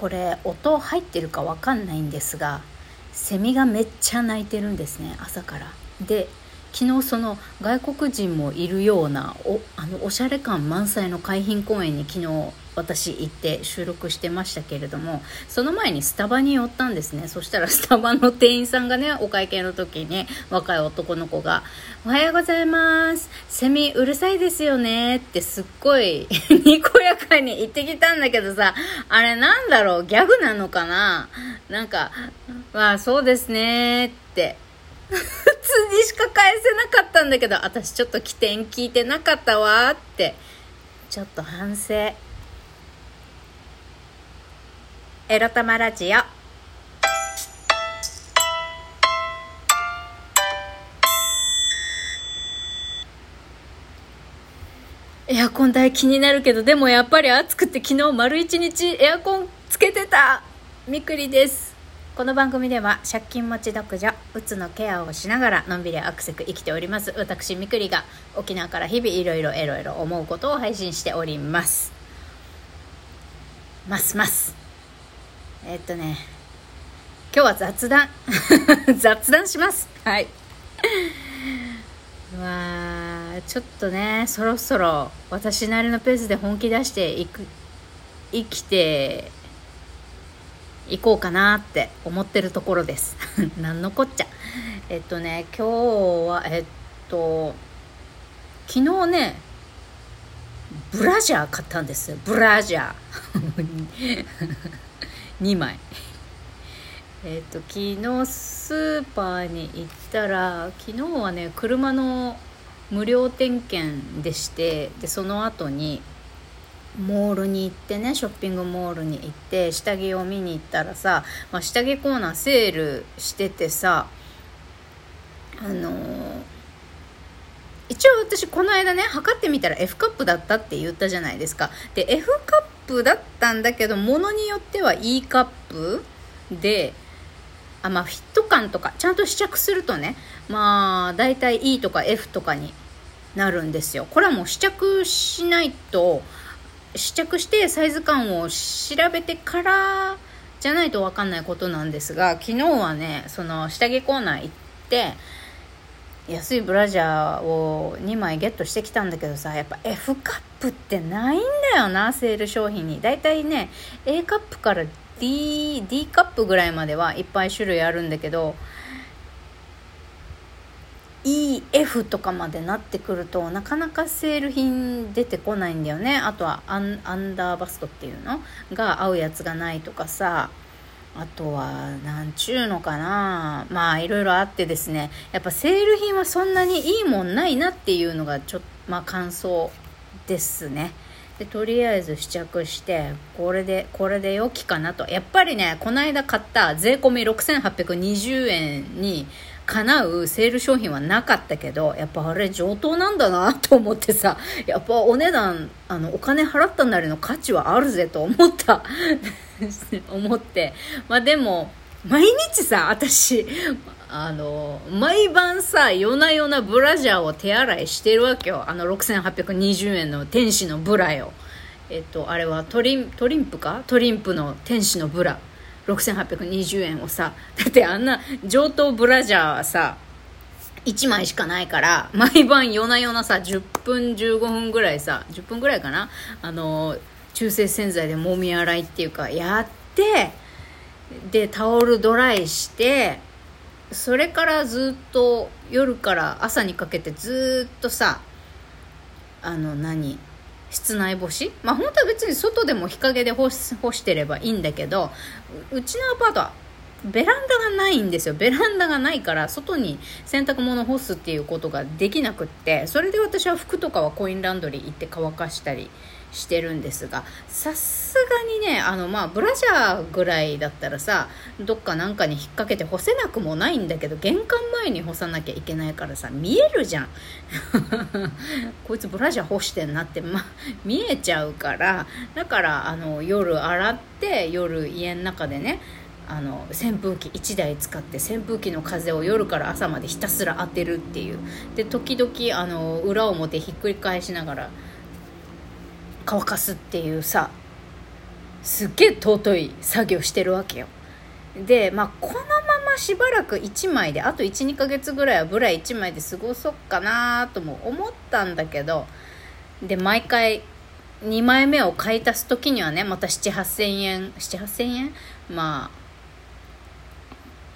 これ音入ってるかわかんないんですがセミがめっちゃ鳴いてるんですね朝から。で昨日その外国人もいるようなおあのおしゃれ感満載の海浜公園に昨日私行って収録してましたけれどもその前にスタバに寄ったんですね。そしたら スタバの店員さんがねお会計の時に若い男の子が「おはようございます。セミうるさいですよね」ってすっごい にこやかに言ってきたんだけどさあれなんだろう？ギャグなのかな？なんか「まあそうですね」って。通にしか返せなかったんだけど私ちょっと起点聞いてなかったわってちょっと反省。エロ玉ラジオ。エアコン代気になるけどでもやっぱり暑くて昨日丸一日エアコンつけてた。みくりです。この番組では借金持ち独女うつのケアをしながらのんびりアクセク生きております。私みくりが沖縄から日々いろいろいろいろ思うことを配信しております。ますます。えっとね今日は雑談。雑談します。はい。まあちょっとねそろそろ私なりのペースで本気出していく生きていこうかなって思ってるところです。なんのこっちゃ。えっとね今日はえっと昨日ねブラジャー買ったんですよ。ブラジャー。2枚。えっと昨日スーパーに行ったら昨日はね車の無料点検でしてでその後にモールに行ってねショッピングモールに行って下着を見に行ったらさ、まあ、下着コーナーセールしててさあのー、一応私この間ね測ってみたら F カップだったって言ったじゃないですか。で F カップだったんだけどものによっては E カップであまあフィット感とかちゃんと試着するとねまあ大体 E とか F とかになるんですよ。これはもう試着しないと試着してサイズ感を調べてからじゃないと分かんないことなんですが昨日はねその下着コーナー行って安いブラジャーを2枚ゲットしてきたんだけどさやっぱ F カップってないんだよなセール商品に。だいたいね A カップから D, D カップぐらいまではいっぱい種類あるんだけど EF とかまでなってくるとなかなかセール品出てこないんだよね。あとはアンアンダーバストっていうの？が合うやつがないとかさ。あとはなんちゅうのかな。まあいろいろあってですね。やっぱセール品はそんなにいいもんないなっていうのがちょっとまあ感想ですね。でとりあえず試着してこれでこれで良きかなと。やっぱりねこの間買った税込6820円にかなうセール商品はなかったけどやっぱあれ上等なんだなと思ってさやっぱお値段あのお金払ったなりの価値はあるぜと思った。思って。まあでも毎日さ私あの毎晩さ夜な夜なブラジャーを手洗いしてるわけよ。あの6820円の天使のブラよ。えっとあれはトリントリンプか？トリンプの天使のブラ。6820円をさだってあんな上等ブラジャーはさ1枚しかないから毎晩夜な夜なさ10分15分ぐらいさ10分ぐらいかなあの中性洗剤でもみ洗いっていうかやってでタオルドライしてそれからずっと夜から朝にかけてずっとさあの何？室内干し？まあ本当は別に外でも日陰で干し干してればいいんだけどうちのアパートはベランダがないんですよ。ベランダがないから外に洗濯物干すっていうことができなくってそれで私は服とかはコインランドリー行って乾かしたりしてるんですがさすがにねあのまあブラジャーぐらいだったらさどっかなんかに引っ掛けて干せなくもないんだけど玄関前に干さなきゃいけないからさ見えるじゃん。こいつブラジャー干してんなって、ま、見えちゃうからだからあの夜洗って夜家の中でねあの扇風機1台使って扇風機の風を夜から朝までひたすら当てるっていう。で時々あの裏表ひっくり返しながら乾かすっていうさすっげえ尊い作業してるわけよ。でまあこのまましばらく1枚であと12ヶ月ぐらいはブラ1枚で過ごそうかなとも思ったんだけどで毎回2枚目を買い足す時にはねまた78000円78000円？まあ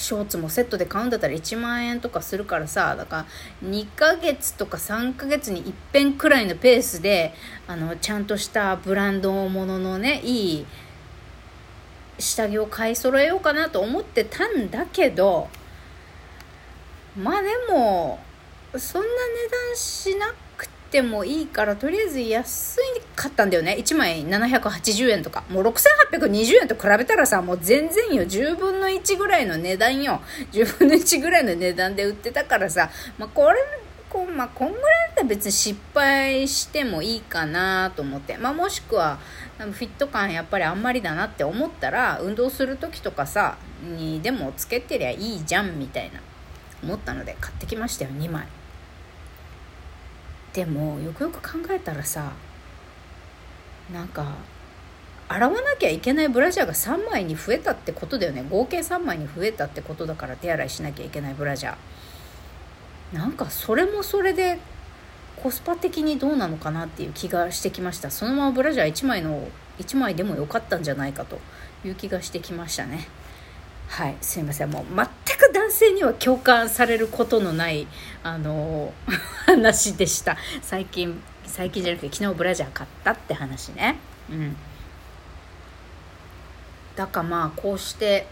ショーツもセットで買うんだったら1万円とかするからさだから2ヶ月とか3ヶ月に一遍くらいのペースであのちゃんとしたブランドもののねいい下着を買い揃えようかなと思ってたんだけどまあでもそんな値段しなくてもいいからとりあえず安いかったんだよね。1枚780円とか。もう6820円と比べたらさもう全然よ。10分の1ぐらいの値段よ。10分の1ぐらいの値段で売ってたからさ、まあ、これこまあ、こんぐらいだったら別に失敗してもいいかなと思って、まあ、もしくはフィット感やっぱりあんまりだなって思ったら運動する時とかさにでもつけてりゃいいじゃんみたいな。思ったので買ってきましたよ。2枚。でもよくよく考えたらさなんか洗わなきゃいけないブラジャーが3枚に増えたってことだよね。合計3枚に増えたってことだから手洗いしなきゃいけないブラジャー。なんかそれもそれでコスパ的にどうなのかなっていう気がしてきました。そのままブラジャー1枚の1枚でもよかったんじゃないかという気がしてきましたね。はい。すいません。もう全く男性には共感されることのないあの 話でした。最近最近じゃなくて昨日ブラジャー買ったって話ね。うん。だからまあこうして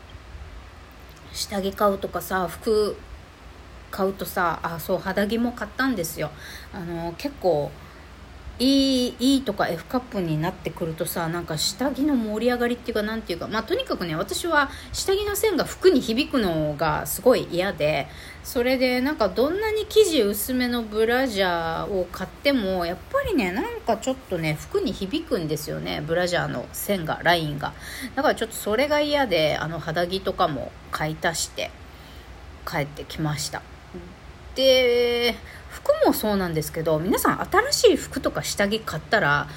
下着買うとかさ服買うとさあそう肌着も買ったんですよ。あの結構 E, e とか F カップになってくるとさなんか下着の盛り上がりっていうかなんていうかまあとにかくね私は下着の線が服に響くのがすごい嫌でそれでなんかどんなに生地薄めのブラジャーを買ってもやっぱりねなんかちょっとね服に響くんですよねブラジャーの線がラインが。だからちょっとそれが嫌であの肌着とかも買い足して帰ってきました。で服もそうなんですけど皆さん新しい服とか下着買ったら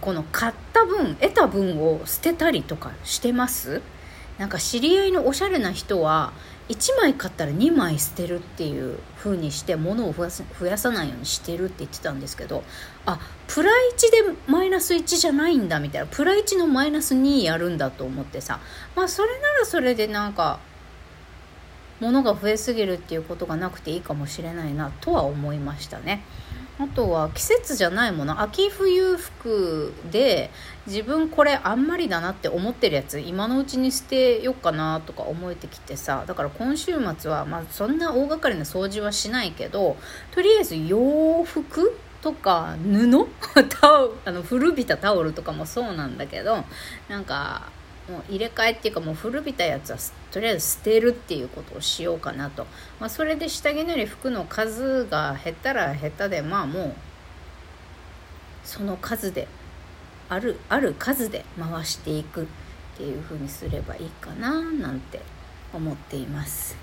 この買った分得た分を捨てたりとかしてます？なんか知り合いのおしゃれな人は1枚買ったら2枚捨てるっていう風にして物を増や増やさないようにしてるって言ってたんですけどあプラ1でマイナス1じゃないんだみたいなプラ1のマイナス2やるんだと思ってさまあそれならそれでなんか物が増えすぎるっていうことがなくていいかもしれないなとは思いましたね。あとは季節じゃないもの秋冬服で自分これあんまりだなって思ってるやつ今のうちに捨てようかなとか思えてきてさだから今週末は、まあ、そんな大掛かりな掃除はしないけどとりあえず洋服とか布 タオあの古びたタオルとかもそうなんだけどなんかもう入れ替えっていうかもう古びたやつはとりあえず捨てるっていうことをしようかなと、まあ、それで下着なり服の数が減ったら減ったでまあもうその数であるある数で回していくっていうふうにすればいいかななんて思っています。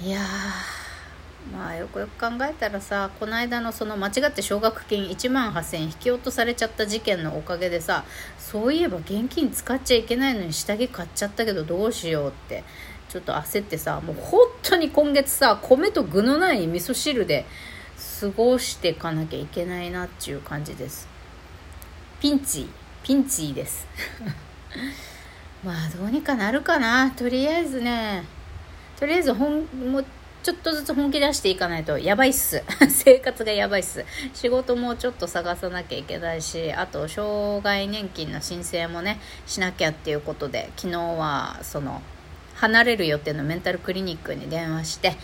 いやー。まあよくよく考えたらさこの間のその間違って奨学金1万8000円引き落とされちゃった事件のおかげでさそういえば現金使っちゃいけないのに下着買っちゃったけどどうしようってちょっと焦ってさもう本当に今月さ米と具のない味噌汁で過ごしていかなきゃいけないなっていう感じです。ピンチピンチです。まあどうにかなるかな。とりあえずねとりあえずほんもちょっとずつ本気出していかないとやばいっす。生活がやばいっす。仕事もちょっと探さなきゃいけないし、あと、障害年金の申請もね、しなきゃっていうことで、昨日は、その、離れる予定のメンタルクリニックに電話して、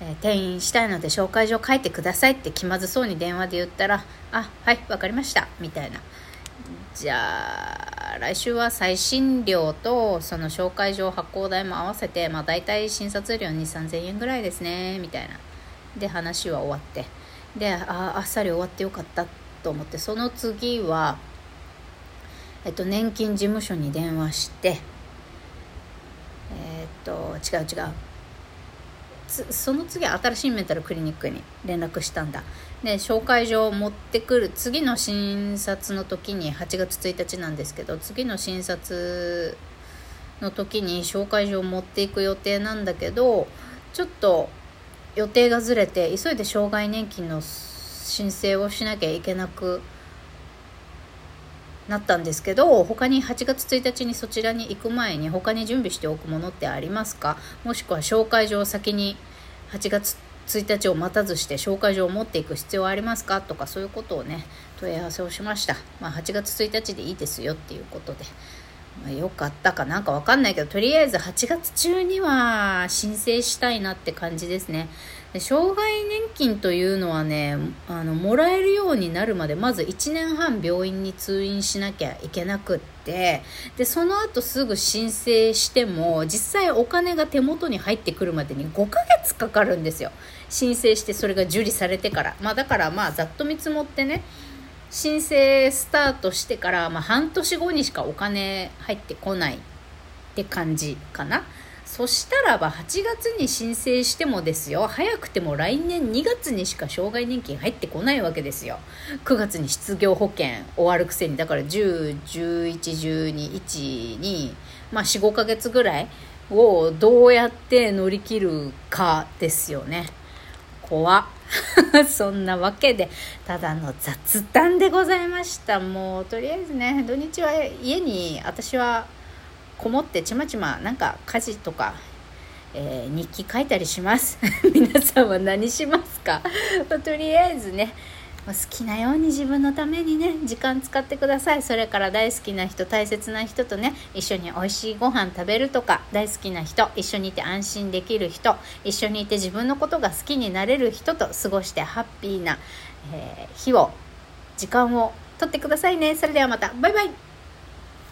えー、転院したいので紹介状書いてくださいって気まずそうに電話で言ったら、あ、はい、わかりました、みたいな。じゃあ来週は再診料とその紹介状発行代も合わせて、まあ、大体診察料2 3 0 0 0円ぐらいですねみたいな。で話は終わって。でああっさり終わってよかったと思って。その次は、えっと、年金事務所に電話してえ、っと違う違う。その次新しいメンタルクリニックに連絡したんだ。で紹介状を持ってくる次の診察の時に8月1日なんですけど次の診察の時に紹介状を持っていく予定なんだけどちょっと予定がずれて急いで障害年金の申請をしなきゃいけなくてなったんですけど他に8月1日にそちらに行く前に他に準備しておくものってありますか？もしくは紹介状を先に8月1日を待たずして紹介状を持っていく必要はありますか？とかそういうことをね問い合わせをしました、まあ、8月1日でいいですよっていうことで、まあ、よかったかな？んかわかんないけどとりあえず8月中には申請したいなって感じですね。で障害年金というのはねあのもらえるようになるまでまず1年半病院に通院しなきゃいけなくってでその後すぐ申請しても実際お金が手元に入ってくるまでに5ヶ月かかるんですよ申請してそれが受理されてからまあだからまあざっと見積もってね申請スタートしてから、まあ、半年後にしかお金入ってこないって感じかな。そしたらば8月に申請してもですよ。早くても来年2月にしか障害年金入ってこないわけですよ。9月に失業保険終わるくせに。だから10111212まあ45ヶ月ぐらいをどうやって乗り切るかですよね。怖 そんなわけでただの雑談でございました。もうとりあえずね土日は家に私はこもってちまちまなんか家事とか、えー、日記書いたりします。皆さんは何しますか？とりあえずね好きなように自分のためにね時間使ってください。それから大好きな人大切な人とね一緒に美味しいご飯食べるとか大好きな人一緒にいて安心できる人一緒にいて自分のことが好きになれる人と過ごしてハッピーな、えー、日を時間をとってくださいね。それではまた。バイバイ。